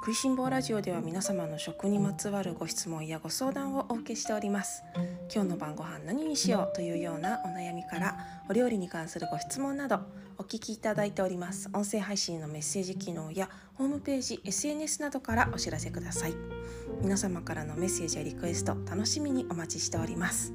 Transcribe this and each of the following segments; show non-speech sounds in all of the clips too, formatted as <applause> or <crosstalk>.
食いしん坊ラジオでは皆様の食にまつわるご質問やご相談をお受けしております。今日の晩ご飯何にしようというようなお悩みからお料理に関するご質問などお聞きいただいております。音声配信のメッセージ機能やホームページ SNS などからお知らせください。皆様からのメッセージやリクエスト楽しみにお待ちしております。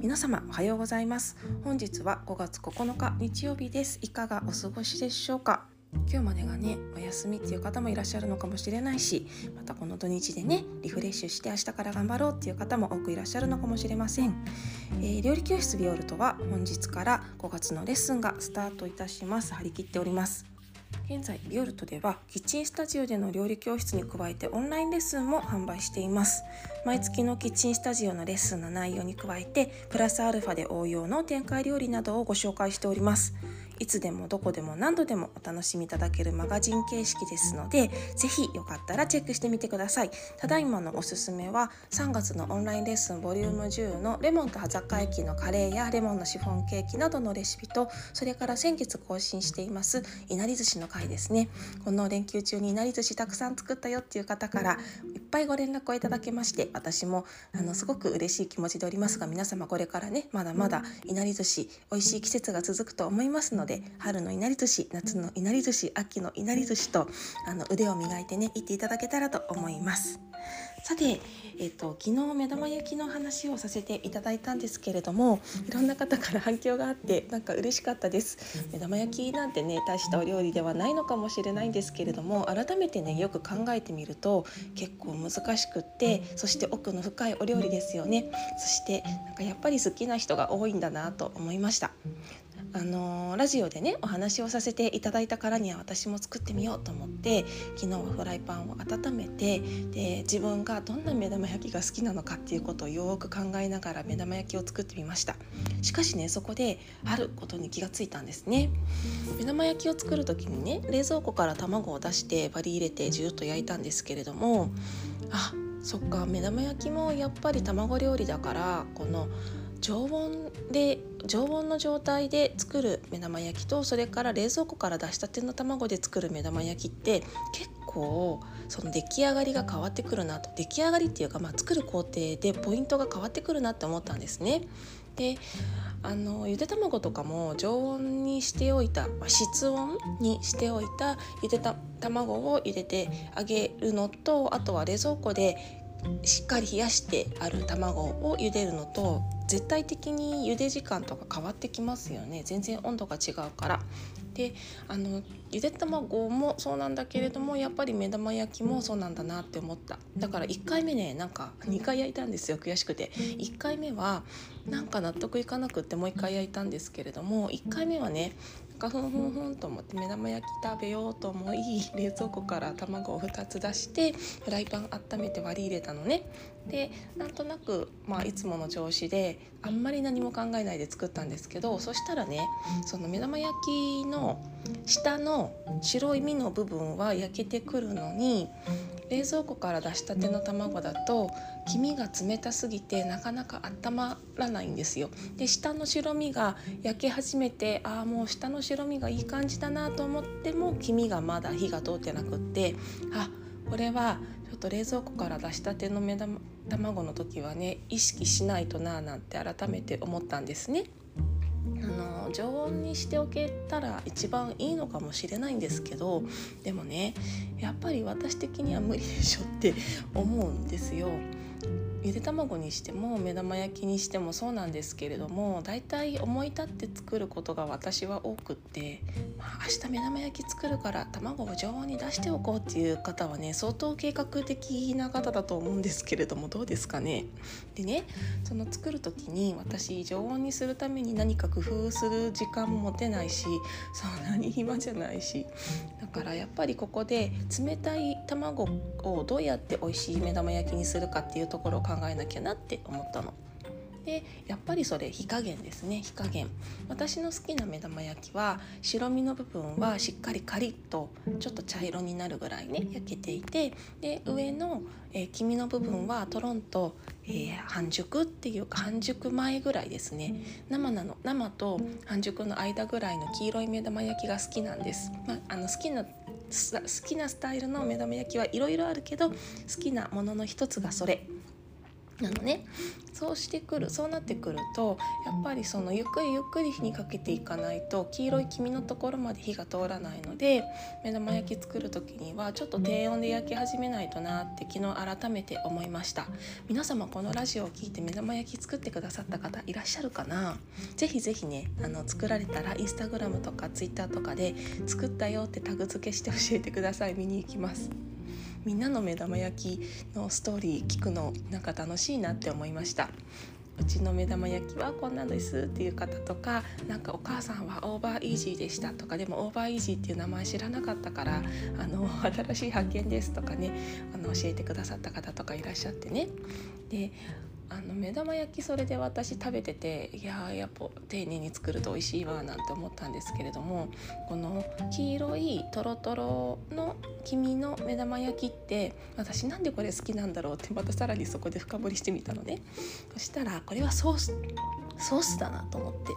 皆様おはようございます。本日は5月9日日曜日です。いかがお過ごしでしょうか？今日までがねお休みっていう方もいらっしゃるのかもしれないしまたこの土日でねリフレッシュして明日から頑張ろうっていう方も多くいらっしゃるのかもしれません、えー、料理教室ビオルトは本日から5月のレッスンがスタートいたします。張り切っております。現在ビオルトではキッチンスタジオでの料理教室に加えてオンラインレッスンも販売しています。毎月のキッチンスタジオのレッスンの内容に加えてプラスアルファで応用の展開料理などをご紹介しております。いつでもどこでも何度でもお楽しみいただけるマガジン形式ですので是非よかったらチェックしてみてください。ただいまのおすすめは3月のオンラインレッスンボリューム10のレモンと葉坂駅のカレーやレモンのシフォンケーキなどのレシピとそれから先月更新していますいなり寿司の回ですね。この連休中にいなり寿司たくさん作ったよっていう方からいっぱいご連絡をいただけまして私もあのすごく嬉しい気持ちでおりますが皆様これからねまだまだいなり寿司美味しい季節が続くと思いますのでで春のいなり寿司夏のいなり寿司秋のいなり寿司とあの腕を磨いてね行っていただけたらと思います。さて、えーと、昨日目玉焼きの話をさせていただいたんですけれどもいろんな方から反響があってなんか嬉しかったです。目玉焼きなんてね大したお料理ではないのかもしれないんですけれども改めてねよく考えてみると結構難しくってそして奥の深いお料理ですよね。そしてなんかやっぱり好きな人が多いんだなと思いました。あのラジオでねお話をさせていただいたからには私も作ってみようと思って昨日はフライパンを温めてで自分がどんな目玉焼きが好きなのかっていうことをよく考えながら目玉焼きを作ってみました。しかしねそこであることに気がついたんですね。目玉焼きを作る時にね冷蔵庫から卵を出してバリ入れてジューッと焼いたんですけれどもあそっか目玉焼きもやっぱり卵料理だからこの常温で常温の状態で作る目玉焼きとそれから冷蔵庫から出したての卵で作る目玉焼きって結構その出来上がりが変わってくるなと出来上がりっていうか、まあ、作る工程でポイントが変わってくるなって思ったんですね。であのゆで卵とかも常温にしておいた、まあ、室温にしておいたゆでた卵を入れてあげるのとあとは冷蔵庫でしっかり冷やしてある卵を茹でるのと絶対的に茹で時間とか変わってきますよね。全然温度が違うから。であのゆで卵もそうなんだけれどもやっぱり目玉焼きもそうなんだなって思った。だから1回目ねなんか2回焼いたんですよ悔しくて。1回目はなんか納得いかなくってもう1回焼いたんですけれども1回目はねかふんふんふんと思って目玉焼き食べようと思い冷蔵庫から卵を2つ出してフライパン温めて割り入れたのね。でなんとなく、まあ、いつもの調子であんまり何も考えないで作ったんですけどそしたらねその目玉焼きの下の白い身の部分は焼けてくるのに冷蔵庫から出したての卵だと黄身が冷たすぎてなかなか温まらないんですよ。で下の白身が焼け始めてああもう下の白身がいい感じだなと思っても黄身がまだ火が通ってなくってあこれはちょっと冷蔵庫から出したての目玉卵の時はね意識しないとななんて改めて思ったんですね。あの常温にしておけたら一番いいのかもしれないんですけどでもねやっぱり私的には無理でしょって思うんですよ。ゆで卵にしても目玉焼きにしてもそうなんですけれどもだいたい思い立って作ることが私は多くって、まあ、明日目玉焼き作るから卵を常温に出しておこうっていう方はね相当計画的な方だと思うんですけれどもどうですかね。でねその作る時に私常温にするために何か工夫する時間も持てないしそんなに暇じゃないしだからやっぱりここで冷たい卵をどうやって美味しい目玉焼きにするかっていうところを考えなきゃなって思ったの。でやっぱりそれ火加減ですね。火加減。私の好きな目玉焼きは白身の部分はしっかりカリッとちょっと茶色になるぐらいね焼けていてで上の、えー、黄身の部分はとろんと、えー、半熟っていうか半熟前ぐらいですね。生なの生と半熟の間ぐらいの黄色い目玉焼きが好きなんです、まあ、あの好きな好きなスタイルの目玉焼きはいろいろあるけど好きなものの一つがそれ。なのね。そうしてくるそうなってくるとやっぱりそのゆっくりゆっくり火にかけていかないと黄色い黄身のところまで火が通らないので目玉焼き作る時にはちょっと低温で焼き始めないとなって昨日改めて思いました。皆様このラジオを聞いて目玉焼き作ってくださった方いらっしゃるかな？ぜひぜひねあの作られたらインスタグラムとかツイッターとかで作ったよってタグ付けして教えてください。見に行きます。みんなの目玉焼きのストーリー聞くのなんか楽しいなって思いました。うちの目玉焼きはこんなのですっていう方とかなんかお母さんはオーバーイージーでしたとかでもオーバーイージーっていう名前知らなかったからあの新しい発見ですとかねあの教えてくださった方とかいらっしゃってね。であの目玉焼きそれで私食べてていややっぱ丁寧に作ると美味しいわなんて思ったんですけれどもこの黄色いとろとろの黄身の目玉焼きって私なんでこれ好きなんだろうってまたさらにそこで深掘りしてみたのね。そしたらこれはソースソースだなと思って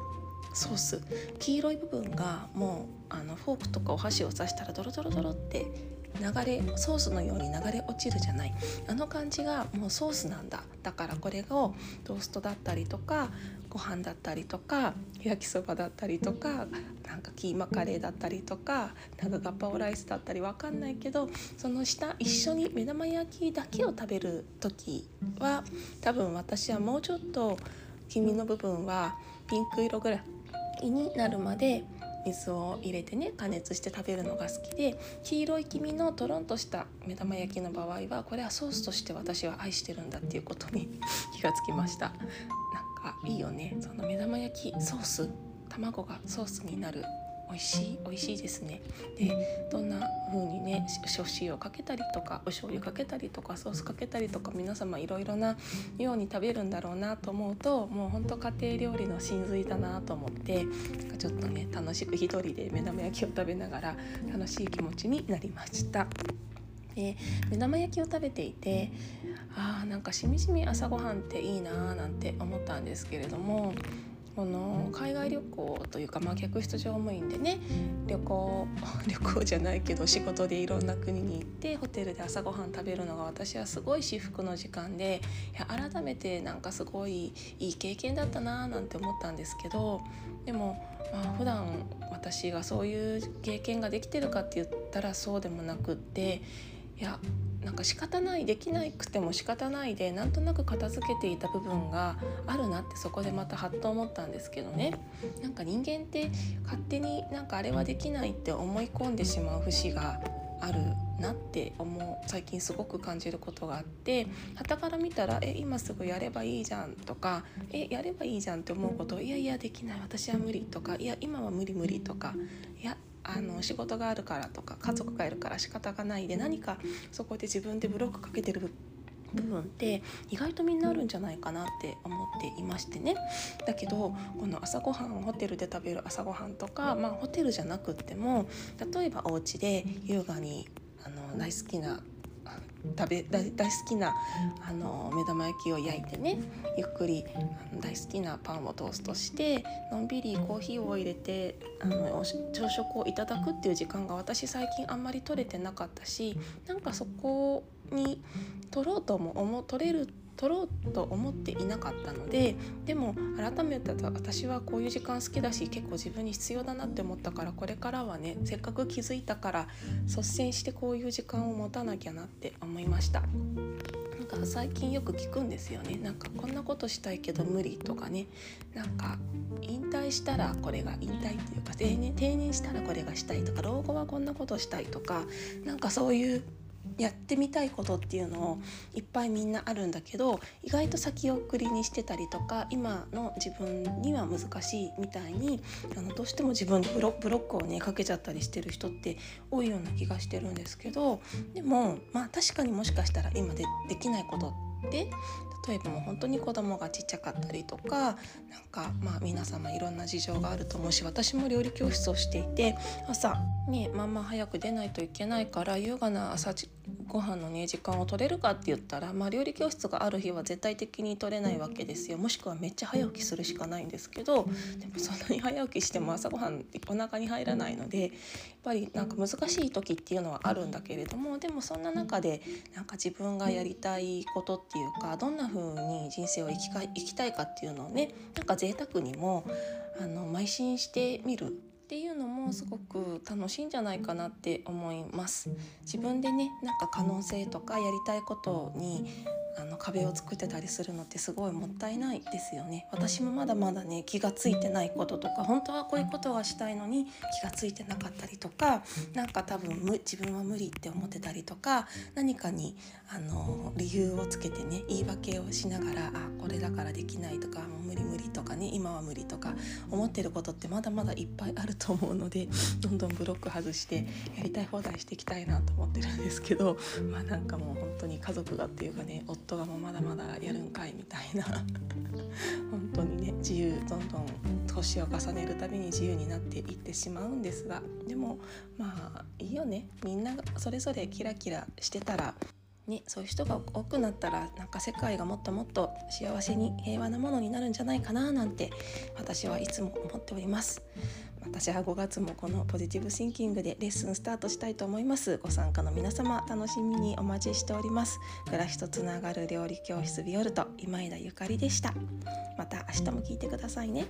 ソース。黄色い部分がもうあのフォークとかお箸を刺したらドロドロドロって流れソースのように流れ落ちるじゃない。あの感じがもうソースなんだ。だからこれをトーストだったりとかご飯だったりとか焼きそばだったりとかなんかキーマカレーだったりとかなんかガパオライスだったりわかんないけどその下一緒に目玉焼きだけを食べる時は多分私はもうちょっと黄身の部分はピンク色ぐらいになるまで水を入れてね加熱して食べるのが好きで黄色い黄身のとろんとした目玉焼きの場合はこれはソースとして私は愛してるんだっていうことに気がつきました。なんかいいよね。その目玉焼きソース卵がソースになる美味しい美味しいですねでどんな風にねお塩かけたりとかお醤油かけたりとかソースかけたりとか皆様いろいろなように食べるんだろうなと思うともうほんと家庭料理の真髄だなと思ってちょっとね楽しく一人で目玉焼きを食べながら楽しい気持ちになりました。で目玉焼きを食べていてあーなんかしみじみ朝ごはんっていいなーなんて思ったんですけれどもこの海外旅行というか、まあ、客室乗務員でね旅行 <laughs> 旅行じゃないけど仕事でいろんな国に行ってホテルで朝ごはん食べるのが私はすごい至福の時間でいや改めてなんかすごいいい経験だったなーなんて思ったんですけどでも、まあ、普段私がそういう経験ができてるかって言ったらそうでもなくっていやなんか仕方ないできなくても仕方ないでなんとなく片付けていた部分があるなってそこでまたハッと思ったんですけどね。なんか人間って勝手になんかあれはできないって思い込んでしまう節があるなって思う最近すごく感じることがあって傍から見たら「え今すぐやればいいじゃん」とか「えやればいいじゃん」って思うことを「いやいやできない私は無理」とか「いや今は無理無理」とか「いやあの仕事があるからとか家族がいるから仕方がないで何かそこで自分でブロックかけてる部分って意外とみんなあるんじゃないかなって思っていましてね。だけどこの朝ごはんホテルで食べる朝ごはんとか、まあ、ホテルじゃなくっても例えばお家で優雅にあの大好きな食べ大好きなあの目玉焼きを焼いてねゆっくりあの大好きなパンをトーストしてのんびりコーヒーを入れてあの朝食をいただくっていう時間が私最近あんまり取れてなかったしなんかそこに取ろうとも思取れる取ろうと思っていなかったのででも改めて私はこういう時間好きだし結構自分に必要だなって思ったからこれからはねせっかく気づいたから率先してこういう時間を持たなきゃなって思いました。なんか最近よく聞くんですよねなんかこんなことしたいけど無理とかねなんか引退したらこれが引退っていうか定年定年したらこれがしたいとか老後はこんなことしたいとかなんかそういうやってみたいことっていうのをいっぱいみんなあるんだけど意外と先送りにしてたりとか今の自分には難しいみたいにあのどうしても自分でブロックをねかけちゃったりしてる人って多いような気がしてるんですけどでもまあ確かにもしかしたら今でできないことってで例えばもう本当に子供がちっちゃかったりとかなんかまあ皆様いろんな事情があると思うし私も料理教室をしていて朝ねまあま早く出ないといけないから優雅な朝ご飯のね時間を取れるかって言ったら、まあ、料理教室がある日は絶対的に取れないわけですよ。もしくはめっちゃ早起きするしかないんですけどでもそんなに早起きしても朝ごはんお腹に入らないのでやっぱりなんか難しい時っていうのはあるんだけれどもでもそんな中でなんか自分がやりたいことっていうかどんな風に人生を生きか生きたいかっていうのをねなんか贅沢にもあの邁進してみるっていうのもすごく楽しいんじゃないかなって思います。自分でねなんか可能性とかやりたいことにあの壁を作ってたりするのってすごいもったいないですよね。私もまだまだね気が付いてないこととか本当はこういうことがしたいのに気が付いてなかったりとかなんか多分自分は無理って思ってたりとか何かにあの理由をつけてね言い訳をしながらあこれだからできないとかもう無理無理とかね今は無理とか思ってることってまだまだいっぱいあると思うのでどんどんブロック外してやりたい放題していきたいなと思ってるんですけどまあなんかもう本当に家族がっていうかね夫がもうまだまだやるんかいみたいな。<laughs> 本当にね自由どんどん年を重ねるたびに自由になっていってしまうんですが。でもまあいいよね。みんなそれぞれキラキラしてたらね、そういう人が多くなったらなんか世界がもっともっと幸せに平和なものになるんじゃないかななんて私はいつも思っております。私は5月もこのポジティブシンキングでレッスンスタートしたいと思います。ご参加の皆様楽しみにお待ちしております。暮らしとつながる料理教室ビオルト今枝ゆかりでした。また明日も聞いてくださいね。